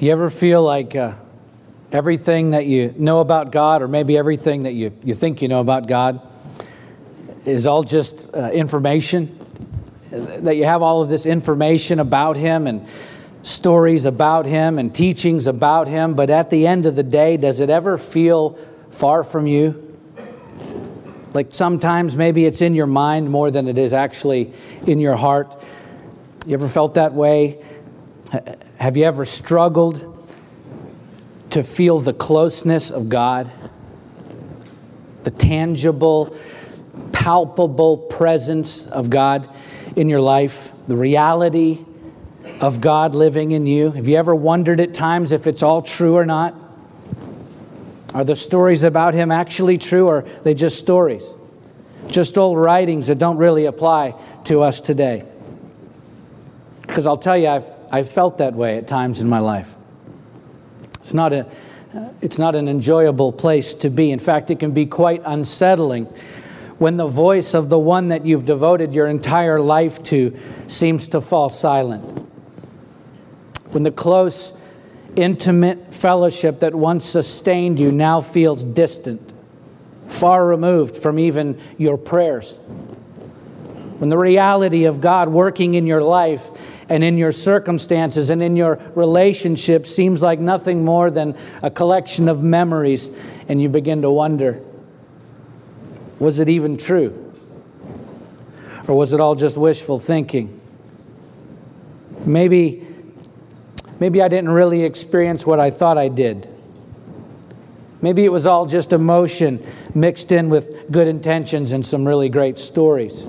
You ever feel like uh, everything that you know about God, or maybe everything that you, you think you know about God, is all just uh, information? That you have all of this information about Him and stories about Him and teachings about Him, but at the end of the day, does it ever feel far from you? Like sometimes maybe it's in your mind more than it is actually in your heart. You ever felt that way? Have you ever struggled to feel the closeness of God? The tangible, palpable presence of God in your life? The reality of God living in you? Have you ever wondered at times if it's all true or not? Are the stories about Him actually true or are they just stories? Just old writings that don't really apply to us today? Because I'll tell you, I've I've felt that way at times in my life. It's not, a, it's not an enjoyable place to be. In fact, it can be quite unsettling when the voice of the one that you've devoted your entire life to seems to fall silent. When the close, intimate fellowship that once sustained you now feels distant, far removed from even your prayers. When the reality of God working in your life and in your circumstances and in your relationship seems like nothing more than a collection of memories, and you begin to wonder was it even true? Or was it all just wishful thinking? Maybe, maybe I didn't really experience what I thought I did. Maybe it was all just emotion mixed in with good intentions and some really great stories.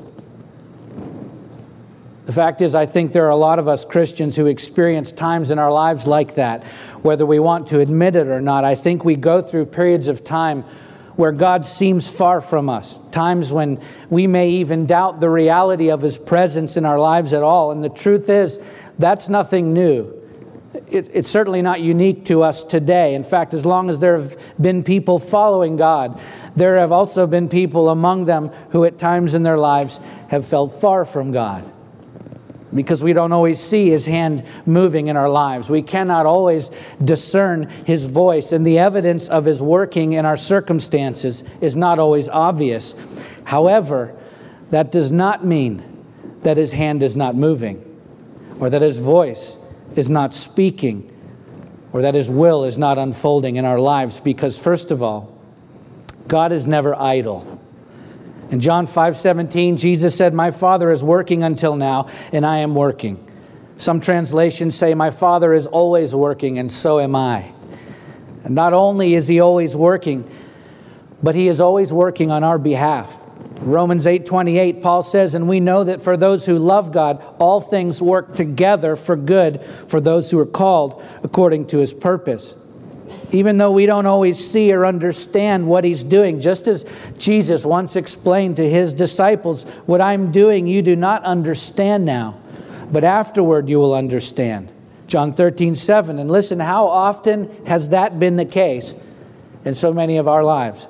The fact is, I think there are a lot of us Christians who experience times in our lives like that, whether we want to admit it or not. I think we go through periods of time where God seems far from us, times when we may even doubt the reality of His presence in our lives at all. And the truth is, that's nothing new. It, it's certainly not unique to us today. In fact, as long as there have been people following God, there have also been people among them who, at times in their lives, have felt far from God because we don't always see his hand moving in our lives. We cannot always discern his voice, and the evidence of his working in our circumstances is not always obvious. However, that does not mean that his hand is not moving, or that his voice is not speaking, or that his will is not unfolding in our lives, because, first of all, God is never idle. In John 5 17, Jesus said, My Father is working until now, and I am working. Some translations say, My Father is always working, and so am I. And not only is He always working, but He is always working on our behalf. Romans 8:28 Paul says and we know that for those who love God all things work together for good for those who are called according to his purpose even though we don't always see or understand what he's doing. Just as Jesus once explained to his disciples, What I'm doing, you do not understand now, but afterward you will understand. John 13, 7. And listen, how often has that been the case in so many of our lives?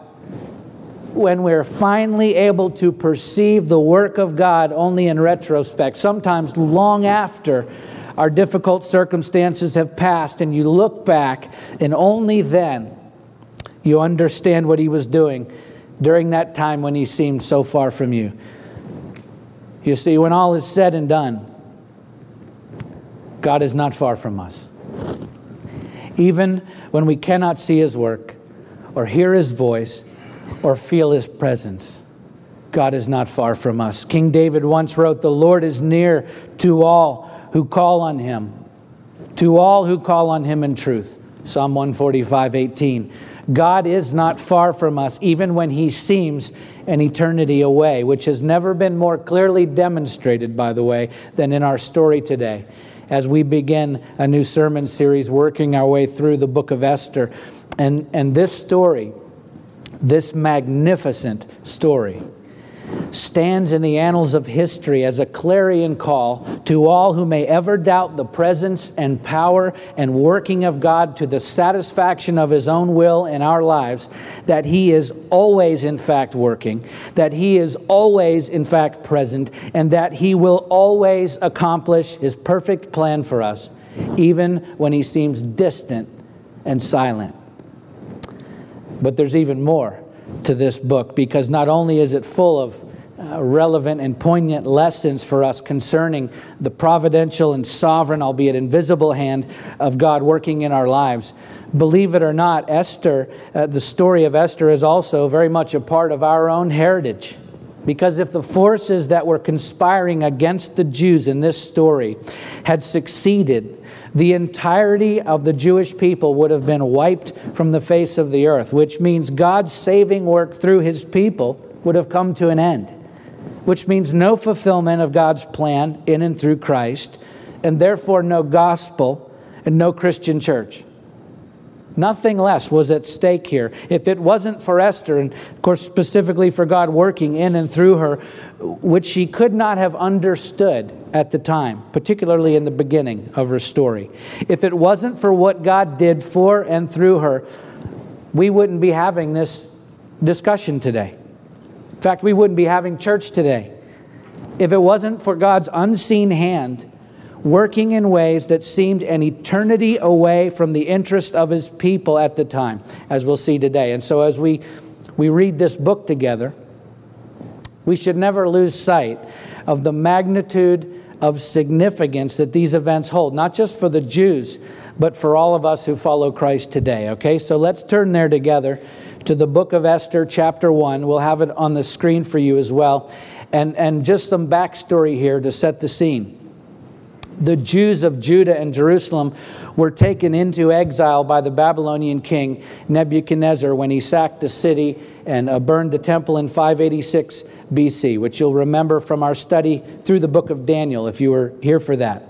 When we're finally able to perceive the work of God only in retrospect, sometimes long after our difficult circumstances have passed, and you look back, and only then you understand what He was doing during that time when He seemed so far from you. You see, when all is said and done, God is not far from us. Even when we cannot see His work, or hear His voice, or feel His presence, God is not far from us. King David once wrote, The Lord is near to all who call on him, to all who call on him in truth. Psalm 145, 18. God is not far from us, even when he seems an eternity away, which has never been more clearly demonstrated, by the way, than in our story today. As we begin a new sermon series, working our way through the book of Esther. And, and this story, this magnificent story, stands in the annals of history as a clarion call to all who may ever doubt the presence and power and working of God to the satisfaction of His own will in our lives, that He is always, in fact, working, that He is always, in fact, present, and that He will always accomplish His perfect plan for us even when he seems distant and silent. But there's even more to this book because not only is it full of uh, relevant and poignant lessons for us concerning the providential and sovereign, albeit invisible hand of God working in our lives. Believe it or not, Esther, uh, the story of Esther is also very much a part of our own heritage. Because if the forces that were conspiring against the Jews in this story had succeeded, the entirety of the Jewish people would have been wiped from the face of the earth, which means God's saving work through his people would have come to an end which means no fulfillment of God's plan in and through Christ, and therefore no gospel and no Christian church. Nothing less was at stake here. If it wasn't for Esther, and of course, specifically for God working in and through her, which she could not have understood at the time, particularly in the beginning of her story, if it wasn't for what God did for and through her, we wouldn't be having this discussion today. In fact, we wouldn't be having church today if it wasn't for God's unseen hand working in ways that seemed an eternity away from the interest of his people at the time, as we'll see today. And so, as we, we read this book together, we should never lose sight of the magnitude of significance that these events hold, not just for the Jews, but for all of us who follow Christ today. Okay, so let's turn there together to the book of Esther, chapter 1. We'll have it on the screen for you as well. And, and just some backstory here to set the scene. The Jews of Judah and Jerusalem were taken into exile by the Babylonian king Nebuchadnezzar when he sacked the city and uh, burned the temple in 586 BC, which you'll remember from our study through the book of Daniel if you were here for that.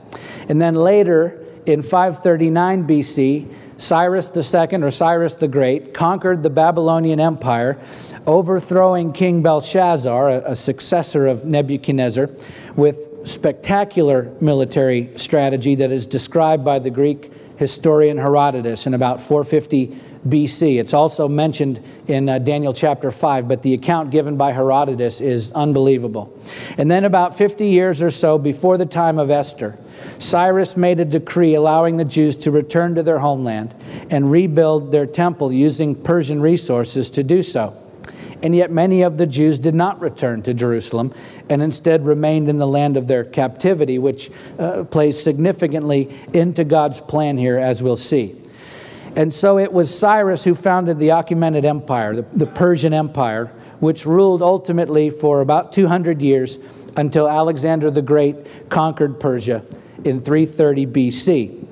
And then later in 539 BC, Cyrus II, or Cyrus the Great, conquered the Babylonian Empire, overthrowing King Belshazzar, a, a successor of Nebuchadnezzar, with spectacular military strategy that is described by the Greek historian Herodotus in about 450 BC. It's also mentioned in uh, Daniel chapter 5, but the account given by Herodotus is unbelievable. And then, about 50 years or so before the time of Esther, Cyrus made a decree allowing the Jews to return to their homeland and rebuild their temple using Persian resources to do so. And yet, many of the Jews did not return to Jerusalem and instead remained in the land of their captivity, which uh, plays significantly into God's plan here, as we'll see. And so it was Cyrus who founded the Achaemenid Empire, the, the Persian Empire, which ruled ultimately for about 200 years until Alexander the Great conquered Persia in 330 BC.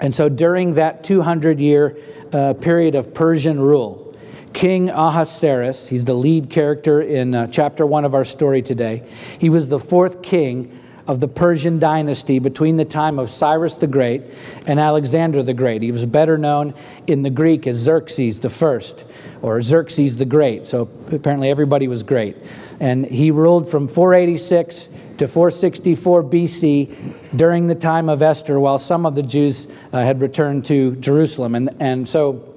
And so during that 200 year uh, period of Persian rule, King Ahasuerus, he's the lead character in uh, chapter one of our story today, he was the fourth king of the Persian dynasty between the time of Cyrus the Great and Alexander the Great. He was better known in the Greek as Xerxes the First or Xerxes the Great. So apparently everybody was great. And he ruled from 486 to 464 BC during the time of Esther, while some of the Jews uh, had returned to Jerusalem. And, and so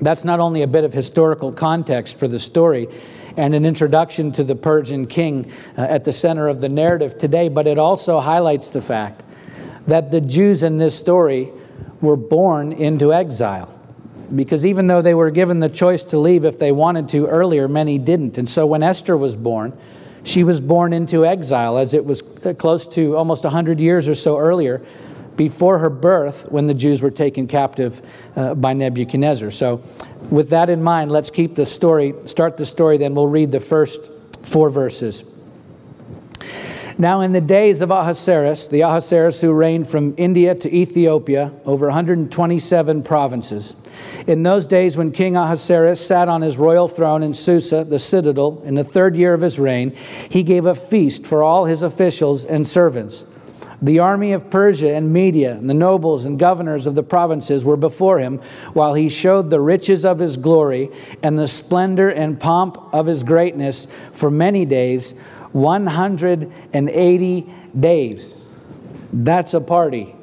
that's not only a bit of historical context for the story and an introduction to the Persian king uh, at the center of the narrative today, but it also highlights the fact that the Jews in this story were born into exile. Because even though they were given the choice to leave if they wanted to earlier, many didn't. And so when Esther was born, she was born into exile, as it was close to almost 100 years or so earlier, before her birth, when the Jews were taken captive uh, by Nebuchadnezzar. So, with that in mind, let's keep the story, start the story, then we'll read the first four verses. Now, in the days of Ahasuerus, the Ahasuerus who reigned from India to Ethiopia over 127 provinces, in those days when King Ahasuerus sat on his royal throne in Susa, the citadel, in the third year of his reign, he gave a feast for all his officials and servants. The army of Persia and Media, and the nobles and governors of the provinces were before him, while he showed the riches of his glory and the splendor and pomp of his greatness for many days 180 days. That's a party.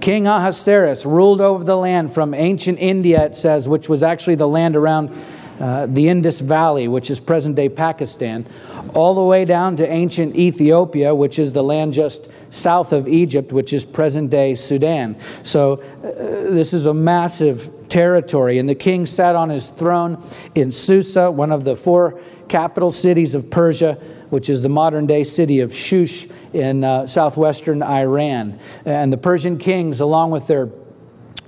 King Ahasuerus ruled over the land from ancient India, it says, which was actually the land around uh, the Indus Valley, which is present day Pakistan, all the way down to ancient Ethiopia, which is the land just south of Egypt, which is present day Sudan. So uh, this is a massive territory. And the king sat on his throne in Susa, one of the four capital cities of Persia, which is the modern day city of Shush in uh, southwestern Iran. And the Persian kings, along with their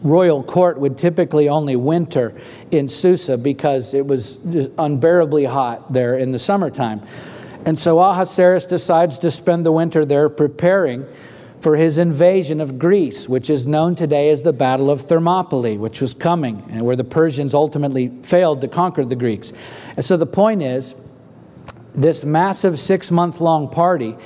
royal court, would typically only winter in Susa because it was unbearably hot there in the summertime. And so Ahasuerus decides to spend the winter there preparing for his invasion of Greece, which is known today as the Battle of Thermopylae, which was coming and where the Persians ultimately failed to conquer the Greeks. And so the point is, this massive six month long party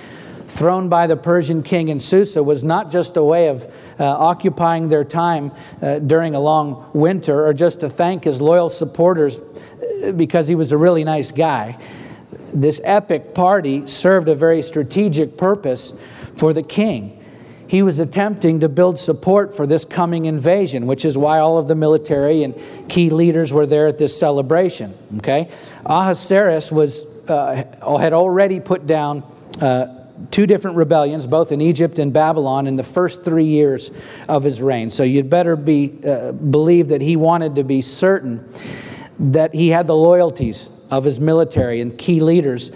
thrown by the Persian king in Susa was not just a way of uh, occupying their time uh, during a long winter or just to thank his loyal supporters uh, because he was a really nice guy. This epic party served a very strategic purpose for the king. He was attempting to build support for this coming invasion, which is why all of the military and key leaders were there at this celebration. Okay, Ahasuerus was uh, had already put down uh, two different rebellions, both in Egypt and Babylon, in the first three years of his reign. So you'd better be uh, believe that he wanted to be certain that he had the loyalties of his military and key leaders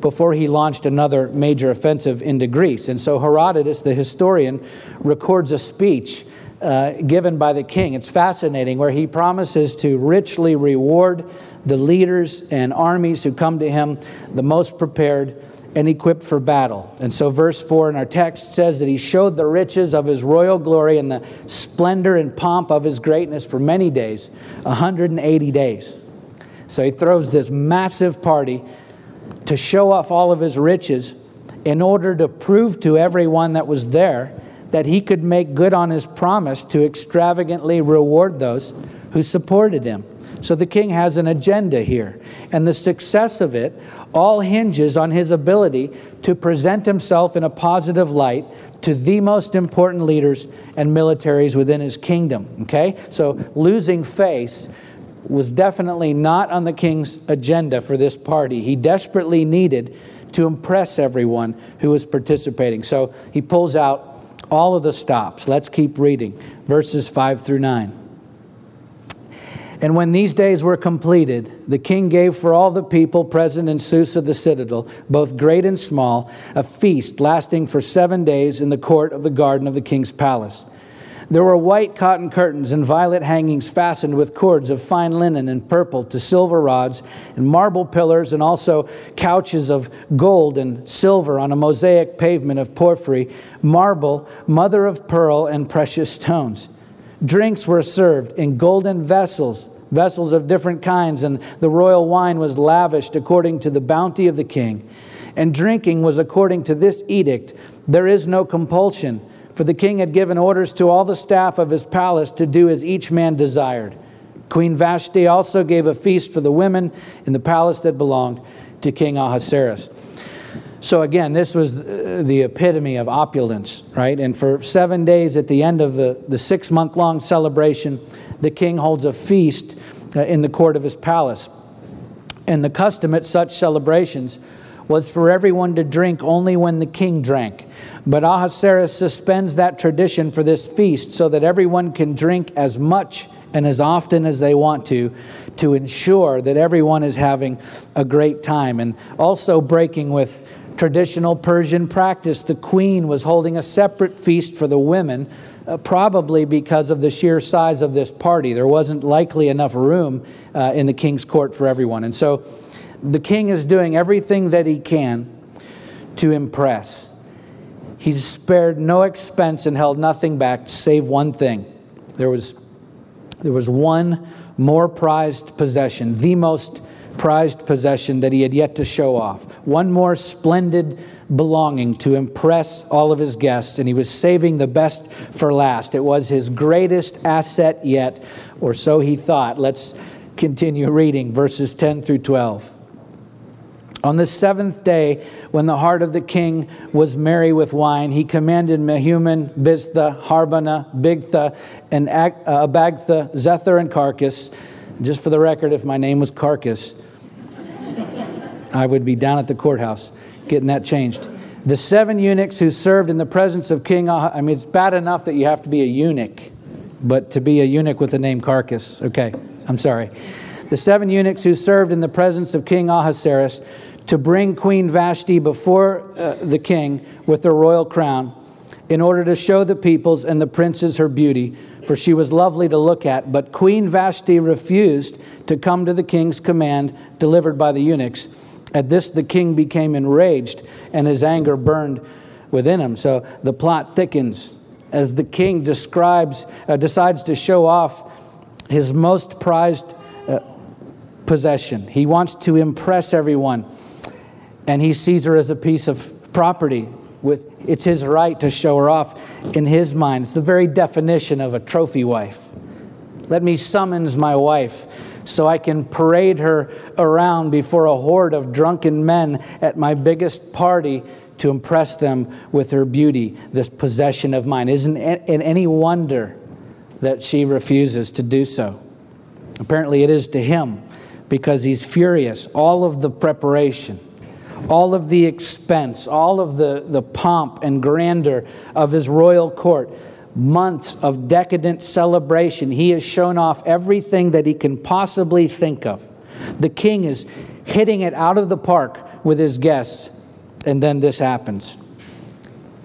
before he launched another major offensive into Greece. And so Herodotus, the historian, records a speech uh, given by the king. It's fascinating, where he promises to richly reward the leaders and armies who come to him the most prepared and equipped for battle. And so, verse 4 in our text says that he showed the riches of his royal glory and the splendor and pomp of his greatness for many days 180 days. So, he throws this massive party to show off all of his riches in order to prove to everyone that was there that he could make good on his promise to extravagantly reward those who supported him. So the king has an agenda here, and the success of it all hinges on his ability to present himself in a positive light to the most important leaders and militaries within his kingdom. Okay? So losing face was definitely not on the king's agenda for this party. He desperately needed to impress everyone who was participating. So he pulls out all of the stops. Let's keep reading verses 5 through 9. And when these days were completed, the king gave for all the people present in Susa the citadel, both great and small, a feast lasting for seven days in the court of the garden of the king's palace. There were white cotton curtains and violet hangings fastened with cords of fine linen and purple to silver rods, and marble pillars, and also couches of gold and silver on a mosaic pavement of porphyry, marble, mother of pearl, and precious stones. Drinks were served in golden vessels, vessels of different kinds, and the royal wine was lavished according to the bounty of the king. And drinking was according to this edict there is no compulsion for the king had given orders to all the staff of his palace to do as each man desired. Queen Vashti also gave a feast for the women in the palace that belonged to King Ahasuerus. So again, this was the epitome of opulence, right? And for seven days at the end of the, the six month long celebration, the king holds a feast uh, in the court of his palace. And the custom at such celebrations was for everyone to drink only when the king drank. But Ahasuerus suspends that tradition for this feast so that everyone can drink as much and as often as they want to, to ensure that everyone is having a great time. And also breaking with traditional Persian practice, the queen was holding a separate feast for the women, uh, probably because of the sheer size of this party. There wasn't likely enough room uh, in the king's court for everyone. And so the king is doing everything that he can to impress. He spared no expense and held nothing back save one thing. There was, there was one more prized possession, the most prized possession that he had yet to show off. One more splendid belonging to impress all of his guests, and he was saving the best for last. It was his greatest asset yet, or so he thought. Let's continue reading verses 10 through 12. On the seventh day, when the heart of the king was merry with wine, he commanded Mehuman, Biztha, Harbona, Bigtha, and uh, Abagtha, Zethar, and Carcass, Just for the record, if my name was Carcass, I would be down at the courthouse getting that changed. The seven eunuchs who served in the presence of King Ah, I mean, it's bad enough that you have to be a eunuch, but to be a eunuch with the name Carcass, okay, I'm sorry. The seven eunuchs who served in the presence of King Ahasuerus to bring Queen Vashti before uh, the king with the royal crown in order to show the peoples and the princes her beauty, for she was lovely to look at. But Queen Vashti refused to come to the king's command delivered by the eunuchs. At this, the king became enraged, and his anger burned within him. So the plot thickens as the king describes, uh, decides to show off his most prized uh, possession. He wants to impress everyone, and he sees her as a piece of property. With it's his right to show her off. In his mind, it's the very definition of a trophy wife. Let me summons my wife so I can parade her around before a horde of drunken men at my biggest party to impress them with her beauty, this possession of mine. Isn't it any wonder that she refuses to do so? Apparently, it is to him because he's furious. All of the preparation, all of the expense, all of the, the pomp and grandeur of his royal court months of decadent celebration, he has shown off everything that he can possibly think of. The king is hitting it out of the park with his guests, and then this happens.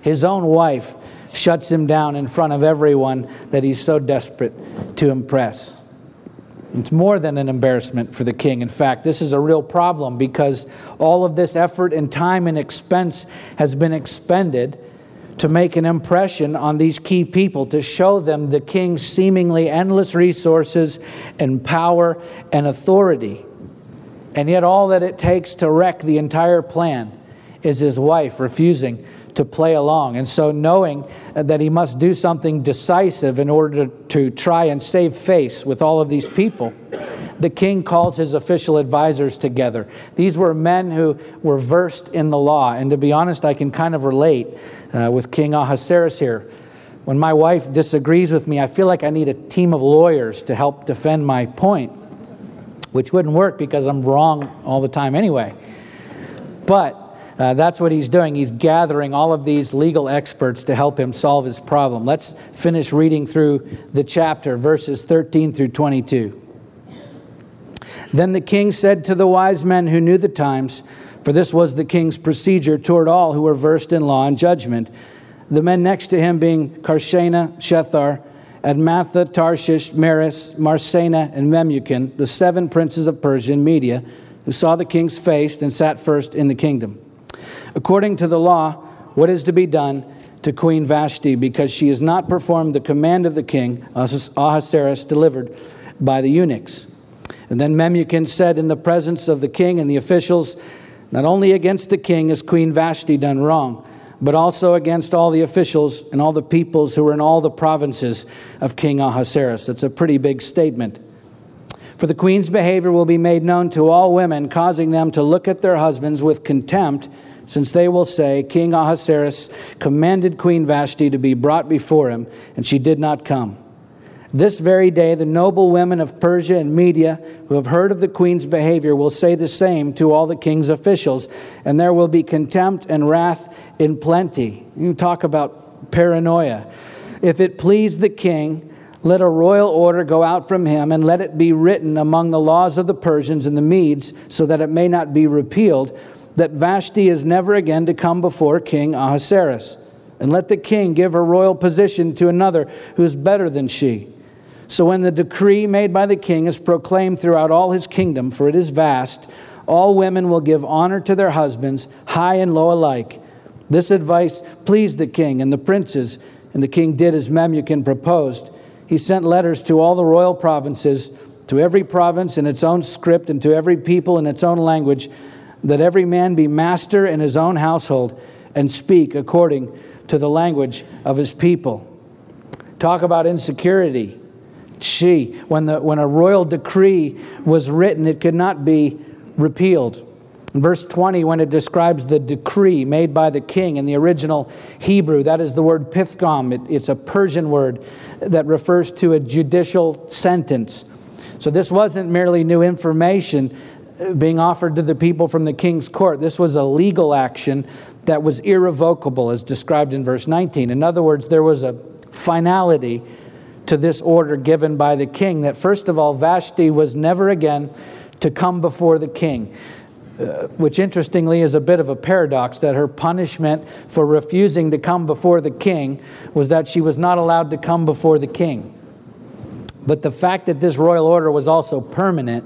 His own wife shuts him down in front of everyone that he's so desperate to impress. It's more than an embarrassment for the king. In fact, this is a real problem because all of this effort and time and expense has been expended to make an impression on these key people, to show them the king's seemingly endless resources and power and authority. And yet, all that it takes to wreck the entire plan is his wife refusing to play along. And so, knowing that he must do something decisive in order to, to try and save face with all of these people, the king calls his official advisors together. These were men who were versed in the law. And to be honest, I can kind of relate uh, with King Ahasuerus here. When my wife disagrees with me, I feel like I need a team of lawyers to help defend my point, which wouldn't work because I'm wrong all the time anyway. But uh, that's what he's doing. He's gathering all of these legal experts to help him solve his problem. Let's finish reading through the chapter, verses 13 through 22. Then the king said to the wise men who knew the times, for this was the king's procedure toward all who were versed in law and judgment, the men next to him being Carshena, Shethar, Admatha, Tarshish, Meres, Marsena, and Memucan, the seven princes of Persia and Media, who saw the king's face and sat first in the kingdom. According to the law, what is to be done to Queen Vashti, because she has not performed the command of the king, Ahasuerus, delivered by the eunuchs. And then Memucan said in the presence of the king and the officials, Not only against the king has Queen Vashti done wrong, but also against all the officials and all the peoples who were in all the provinces of King Ahasuerus. That's a pretty big statement. For the queen's behavior will be made known to all women, causing them to look at their husbands with contempt, since they will say, King Ahasuerus commanded Queen Vashti to be brought before him, and she did not come. This very day, the noble women of Persia and Media who have heard of the queen's behavior will say the same to all the king's officials, and there will be contempt and wrath in plenty. You talk about paranoia. If it please the king, let a royal order go out from him, and let it be written among the laws of the Persians and the Medes, so that it may not be repealed, that Vashti is never again to come before King Ahasuerus. And let the king give her royal position to another who is better than she so when the decree made by the king is proclaimed throughout all his kingdom, for it is vast, all women will give honor to their husbands, high and low alike. This advice pleased the king and the princes, and the king did as Memucan proposed. He sent letters to all the royal provinces, to every province in its own script, and to every people in its own language, that every man be master in his own household and speak according to the language of his people. Talk about insecurity she. When, the, when a royal decree was written, it could not be repealed. Verse 20, when it describes the decree made by the king in the original Hebrew, that is the word pithgam. It, it's a Persian word that refers to a judicial sentence. So this wasn't merely new information being offered to the people from the king's court. This was a legal action that was irrevocable, as described in verse 19. In other words, there was a finality to this order given by the king that, first of all, Vashti was never again to come before the king. Uh, which interestingly is a bit of a paradox that her punishment for refusing to come before the king was that she was not allowed to come before the king. But the fact that this royal order was also permanent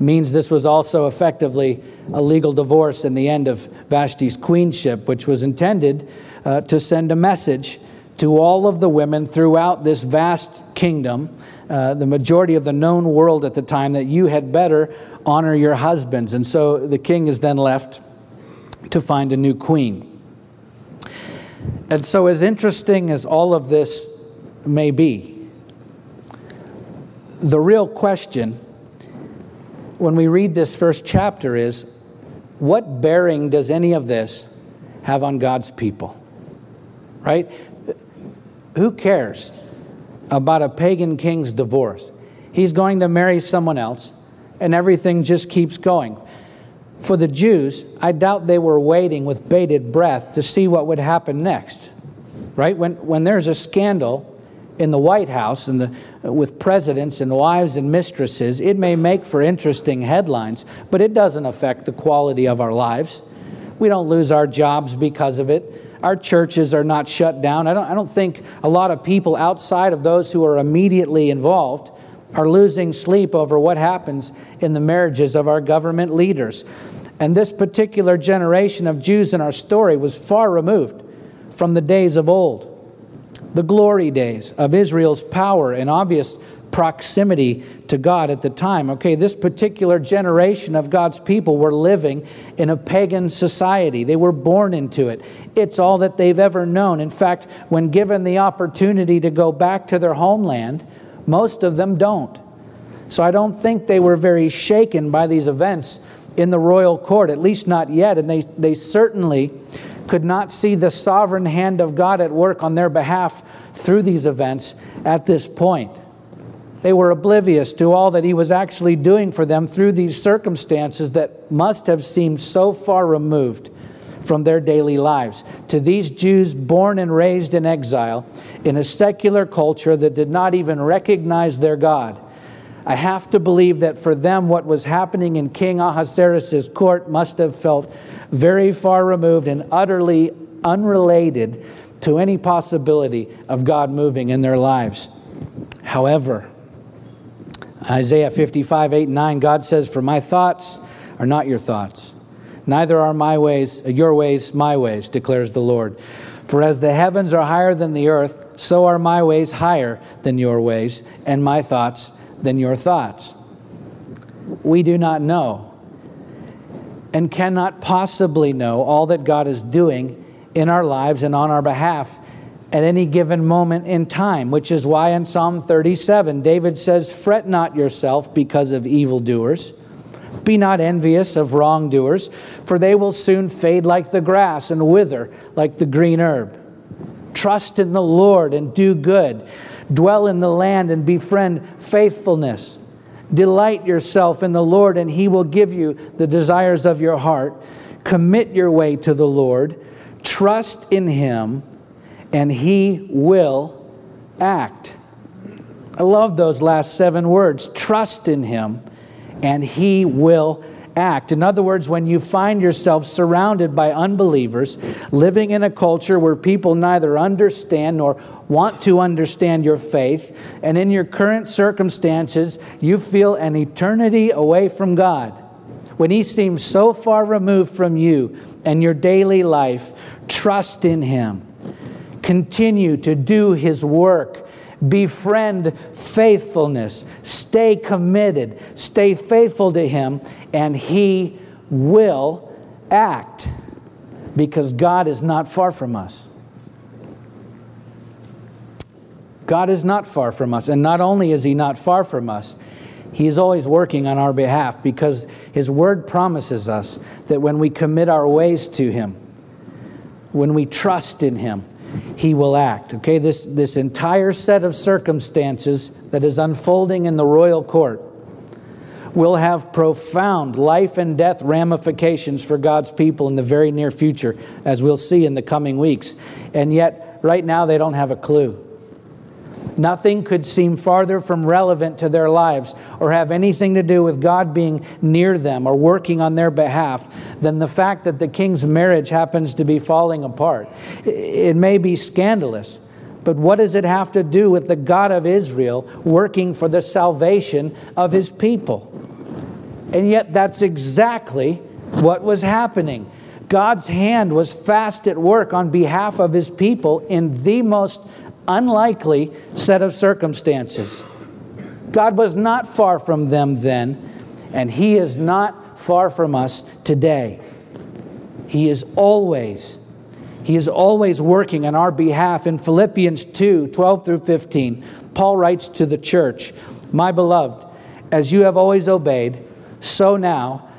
means this was also effectively a legal divorce in the end of Vashti's queenship, which was intended uh, to send a message to all of the women throughout this vast kingdom, uh, the majority of the known world at the time, that you had better honor your husbands. And so the king is then left to find a new queen. And so, as interesting as all of this may be, the real question when we read this first chapter is what bearing does any of this have on God's people? Right? Who cares about a pagan king's divorce? He's going to marry someone else, and everything just keeps going. For the Jews, I doubt they were waiting with bated breath to see what would happen next. Right? When, when there's a scandal in the White House and the, with presidents and wives and mistresses, it may make for interesting headlines, but it doesn't affect the quality of our lives. We don't lose our jobs because of it. Our churches are not shut down. I don't, I don't think a lot of people outside of those who are immediately involved are losing sleep over what happens in the marriages of our government leaders. And this particular generation of Jews in our story was far removed from the days of old, the glory days of Israel's power and obvious proximity to God at the time. Okay, this particular generation of God's people were living in a pagan society. They were born into it. It's all that they've ever known. In fact, when given the opportunity to go back to their homeland, most of them don't. So I don't think they were very shaken by these events in the royal court, at least not yet. And they, they certainly could not see the sovereign hand of God at work on their behalf through these events at this point. They were oblivious to all that he was actually doing for them through these circumstances that must have seemed so far removed from their daily lives. To these Jews born and raised in exile in a secular culture that did not even recognize their God, I have to believe that for them, what was happening in King Ahasuerus' court must have felt very far removed and utterly unrelated to any possibility of God moving in their lives. However, Isaiah 55, 8 and 9, God says, For my thoughts are not your thoughts, neither are my ways, your ways, my ways, declares the Lord. For as the heavens are higher than the earth, so are my ways higher than your ways, and my thoughts than your thoughts. We do not know and cannot possibly know all that God is doing in our lives and on our behalf at any given moment in time, which is why in Psalm 37, David says, Fret not yourself because of evildoers. Be not envious of wrongdoers, for they will soon fade like the grass and wither like the green herb. Trust in the Lord and do good. Dwell in the land and befriend faithfulness. Delight yourself in the Lord, and he will give you the desires of your heart. Commit your way to the Lord. Trust in him and he will act. I love those last seven words trust in him, and he will act. In other words, when you find yourself surrounded by unbelievers, living in a culture where people neither understand nor want to understand your faith, and in your current circumstances, you feel an eternity away from God, when He seems so far removed from you and your daily life, trust in Him continue to do His work. Befriend faithfulness. Stay committed. Stay faithful to Him, and He will act because God is not far from us. God is not far from us. And not only is He not far from us, He is always working on our behalf because His Word promises us that when we commit our ways to Him, when we trust in Him, he will act. Okay, this, this entire set of circumstances that is unfolding in the royal court will have profound life and death ramifications for God's people in the very near future, as we'll see in the coming weeks. And yet, right now, they don't have a clue. Nothing could seem farther from relevant to their lives or have anything to do with God being near them or working on their behalf than the fact that the king's marriage happens to be falling apart. It may be scandalous, but what does it have to do with the God of Israel working for the salvation of his people? And yet, that's exactly what was happening. God's hand was fast at work on behalf of his people in the most unlikely set of circumstances. God was not far from them then, and He is not far from us today. He is always, He is always working on our behalf. In Philippians 2 12 through 15, Paul writes to the church, My beloved, as you have always obeyed, so now,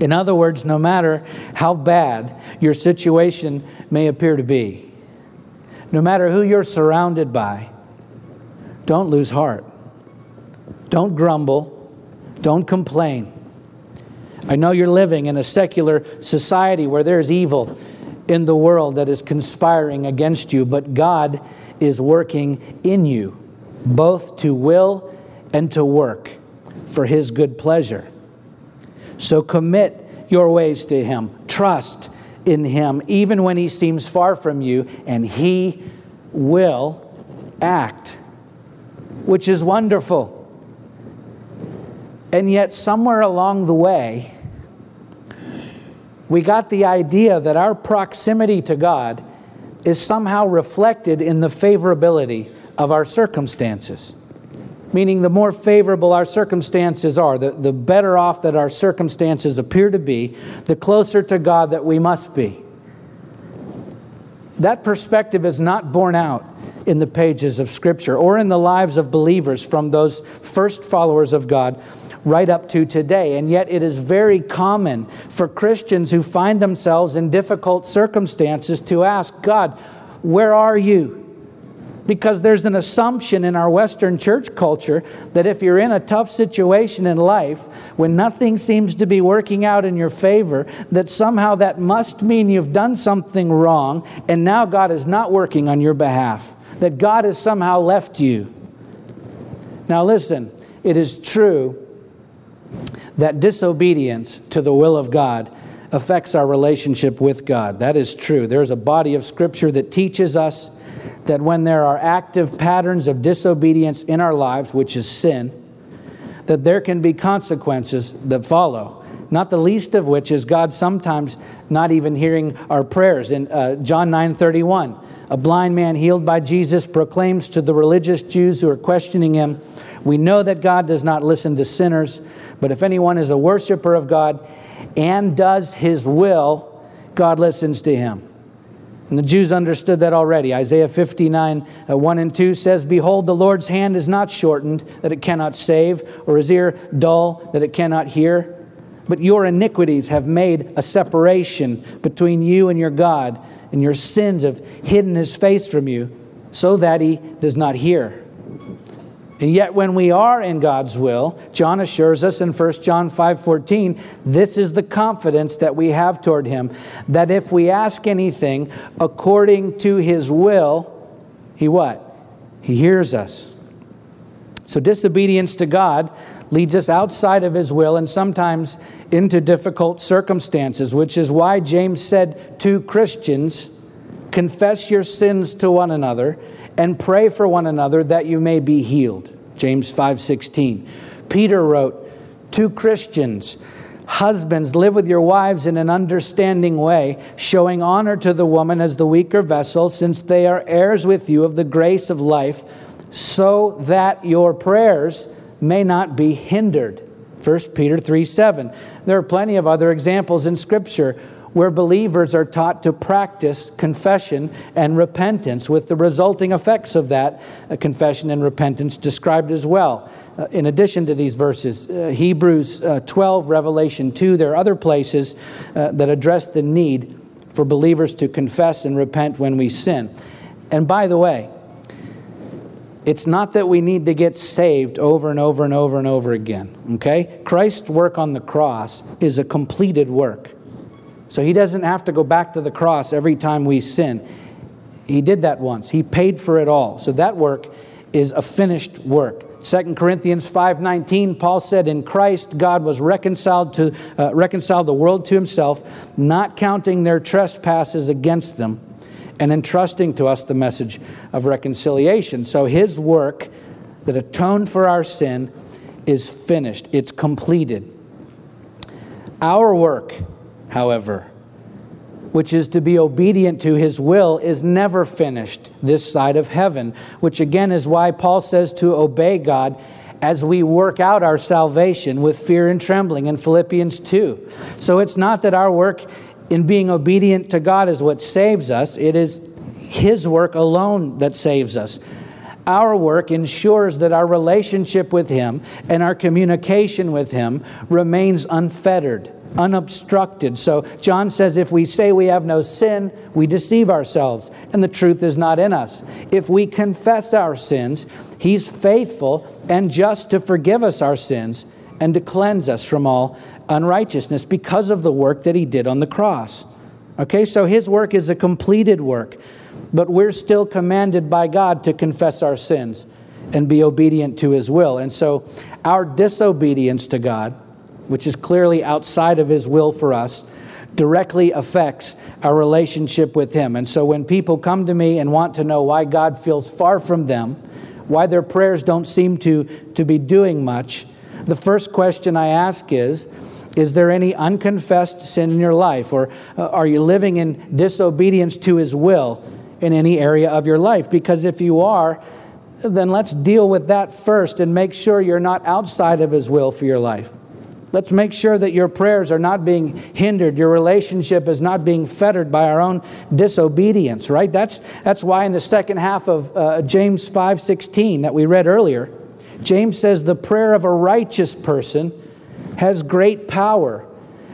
In other words, no matter how bad your situation may appear to be, no matter who you're surrounded by, don't lose heart. Don't grumble. Don't complain. I know you're living in a secular society where there's evil in the world that is conspiring against you, but God is working in you, both to will and to work for His good pleasure. So commit your ways to Him. Trust in Him, even when He seems far from you, and He will act, which is wonderful. And yet, somewhere along the way, we got the idea that our proximity to God is somehow reflected in the favorability of our circumstances meaning the more favorable our circumstances are, the, the better off that our circumstances appear to be, the closer to God that we must be. That perspective is not borne out in the pages of Scripture or in the lives of believers from those first followers of God right up to today. And yet, it is very common for Christians who find themselves in difficult circumstances to ask God, Where are you? Because there's an assumption in our Western church culture that if you're in a tough situation in life, when nothing seems to be working out in your favor, that somehow that must mean you've done something wrong and now God is not working on your behalf, that God has somehow left you. Now, listen, it is true that disobedience to the will of God affects our relationship with God. That is true. There's a body of scripture that teaches us that when there are active patterns of disobedience in our lives, which is sin, that there can be consequences that follow. Not the least of which is God sometimes not even hearing our prayers. In uh, John 9 31, a blind man healed by Jesus proclaims to the religious Jews who are questioning him, We know that God does not listen to sinners, but if anyone is a worshiper of God and does his will, God listens to him. And the Jews understood that already. Isaiah 59, uh, 1 and 2 says, Behold, the Lord's hand is not shortened, that it cannot save, or his ear dull, that it cannot hear. But your iniquities have made a separation between you and your God, and your sins have hidden his face from you, so that he does not hear. And yet when we are in God's will, John assures us in 1 John 5:14, this is the confidence that we have toward him that if we ask anything according to his will, he what? He hears us. So disobedience to God leads us outside of his will and sometimes into difficult circumstances, which is why James said to Christians, confess your sins to one another and pray for one another that you may be healed. James 5:16. Peter wrote to Christians, Husbands, live with your wives in an understanding way, showing honor to the woman as the weaker vessel, since they are heirs with you of the grace of life, so that your prayers may not be hindered. 1 Peter 3 7. There are plenty of other examples in Scripture where believers are taught to practice confession and repentance, with the resulting effects of that uh, confession and repentance described as well. Uh, in addition to these verses, uh, Hebrews uh, 12, Revelation 2, there are other places uh, that address the need for believers to confess and repent when we sin. And by the way, it's not that we need to get saved over and over and over and over again, okay? Christ's work on the cross is a completed work. So he doesn't have to go back to the cross every time we sin. He did that once. He paid for it all. So that work is a finished work. 2 Corinthians 5:19 Paul said in Christ God was reconciled to uh, reconciled the world to himself not counting their trespasses against them and entrusting to us the message of reconciliation. So his work that atoned for our sin is finished, it's completed. Our work, however, which is to be obedient to his will, is never finished this side of heaven, which again is why Paul says to obey God as we work out our salvation with fear and trembling in Philippians 2. So it's not that our work in being obedient to God is what saves us, it is His work alone that saves us. Our work ensures that our relationship with Him and our communication with Him remains unfettered, unobstructed. So John says if we say we have no sin, we deceive ourselves, and the truth is not in us. If we confess our sins, He's faithful and just to forgive us our sins and to cleanse us from all unrighteousness because of the work that he did on the cross. Okay, so his work is a completed work, but we're still commanded by God to confess our sins and be obedient to his will. And so our disobedience to God, which is clearly outside of his will for us, directly affects our relationship with him. And so when people come to me and want to know why God feels far from them, why their prayers don't seem to, to be doing much, the first question I ask is, is there any unconfessed sin in your life? Or uh, are you living in disobedience to His will in any area of your life? Because if you are, then let's deal with that first and make sure you're not outside of His will for your life. Let's make sure that your prayers are not being hindered, your relationship is not being fettered by our own disobedience, right? That's, that's why in the second half of uh, James 5:16 that we read earlier, James says the prayer of a righteous person has great power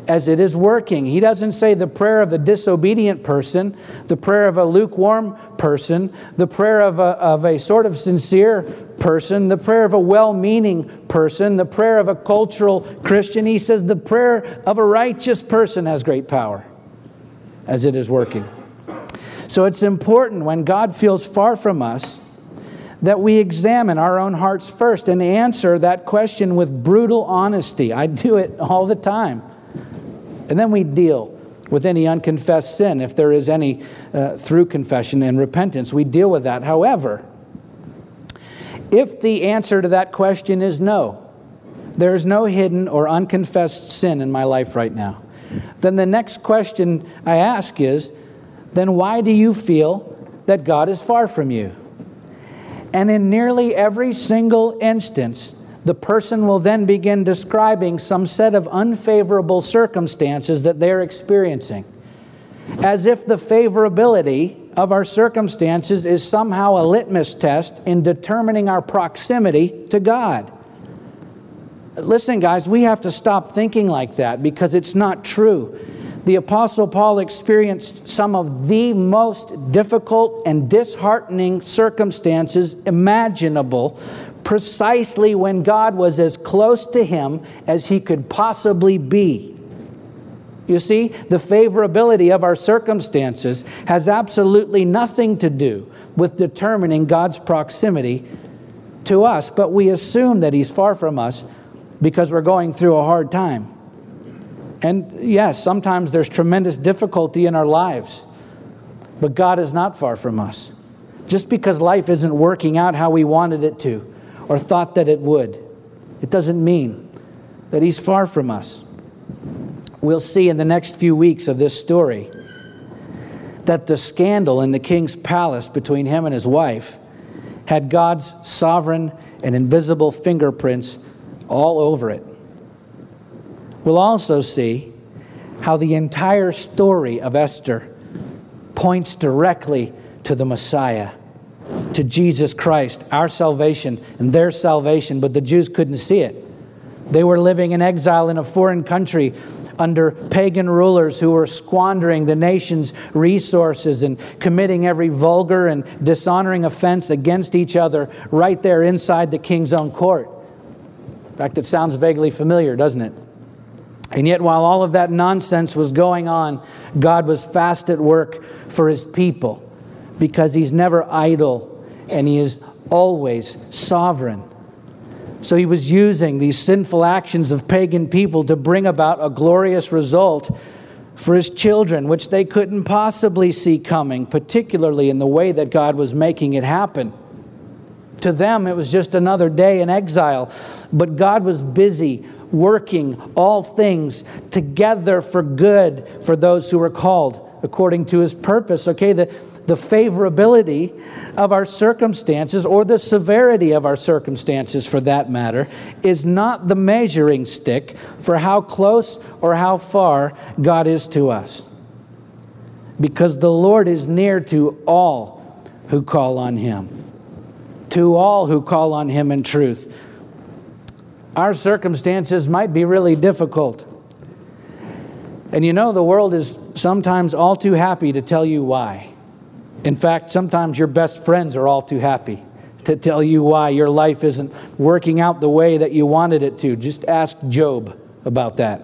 as it is working. He doesn't say the prayer of the disobedient person, the prayer of a lukewarm person, the prayer of a, of a sort of sincere person, the prayer of a well meaning person, the prayer of a cultural Christian. He says the prayer of a righteous person has great power as it is working. So it's important when God feels far from us that we examine our own hearts first and answer that question with brutal honesty. I do it all the time. And then we deal with any unconfessed sin, if there is any uh, through confession and repentance. We deal with that. However, if the answer to that question is no, there is no hidden or unconfessed sin in my life right now, then the next question I ask is then why do you feel that God is far from you? And in nearly every single instance, the person will then begin describing some set of unfavorable circumstances that they're experiencing, as if the favorability of our circumstances is somehow a litmus test in determining our proximity to God. Listen, guys, we have to stop thinking like that because it's not true the Apostle Paul experienced some of the most difficult and disheartening circumstances imaginable precisely when God was as close to him as he could possibly be. You see, the favorability of our circumstances has absolutely nothing to do with determining God's proximity to us, but we assume that He's far from us because we're going through a hard time. And yes, sometimes there's tremendous difficulty in our lives, but God is not far from us. Just because life isn't working out how we wanted it to or thought that it would, it doesn't mean that He's far from us. We'll see in the next few weeks of this story that the scandal in the king's palace between him and his wife had God's sovereign and invisible fingerprints all over it. we'll also see how the entire story of Esther points directly to the Messiah, to Jesus Christ, our salvation and their salvation, but the Jews couldn't see it. They were living in exile in a foreign country under pagan rulers who were squandering the nation's resources and committing every vulgar and dishonoring offense against each other right there inside the king's own court. In fact, it sounds vaguely familiar, doesn't it? And yet, while all of that nonsense was going on, God was fast at work for his people because he's never idle and he is always sovereign. So he was using these sinful actions of pagan people to bring about a glorious result for his children, which they couldn't possibly see coming, particularly in the way that God was making it happen. To them, it was just another day in exile, but God was busy working all things together for good for those who were called according to his purpose. Okay, the, the favorability of our circumstances, or the severity of our circumstances for that matter, is not the measuring stick for how close or how far God is to us. Because the Lord is near to all who call on him, to all who call on him in truth. Our circumstances might be really difficult. And you know, the world is sometimes all too happy to tell you why. In fact, sometimes your best friends are all too happy to tell you why your life isn't working out the way that you wanted it to. Just ask Job about that.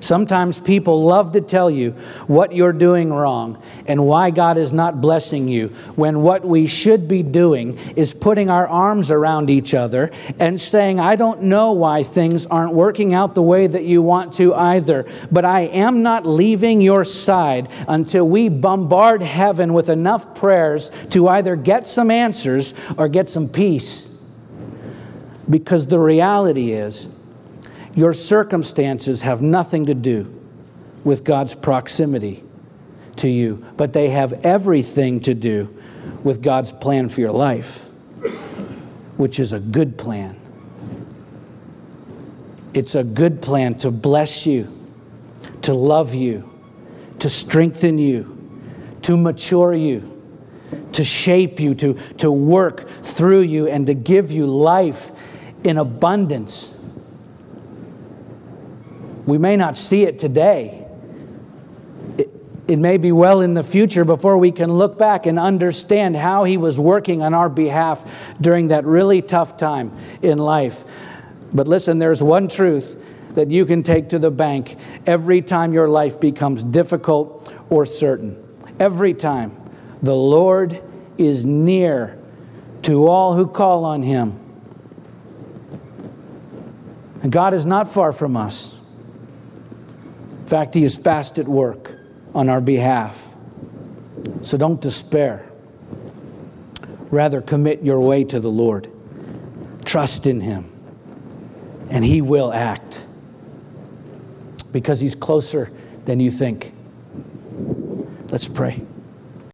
Sometimes people love to tell you what you're doing wrong and why God is not blessing you, when what we should be doing is putting our arms around each other and saying, I don't know why things aren't working out the way that you want to either, but I am not leaving your side until we bombard heaven with enough prayers to either get some answers or get some peace. Because the reality is, your circumstances have nothing to do with God's proximity to you, but they have everything to do with God's plan for your life, which is a good plan. It's a good plan to bless you, to love you, to strengthen you, to mature you, to shape you, to, to work through you, and to give you life in abundance we may not see it today. It, it may be well in the future before we can look back and understand how He was working on our behalf during that really tough time in life. But listen, there's one truth that you can take to the bank every time your life becomes difficult or certain. Every time. The Lord is near to all who call on Him. And God is not far from us. In fact, He is fast at work on our behalf. So don't despair. Rather, commit your way to the Lord. Trust in Him, and He will act because He's closer than you think. Let's pray.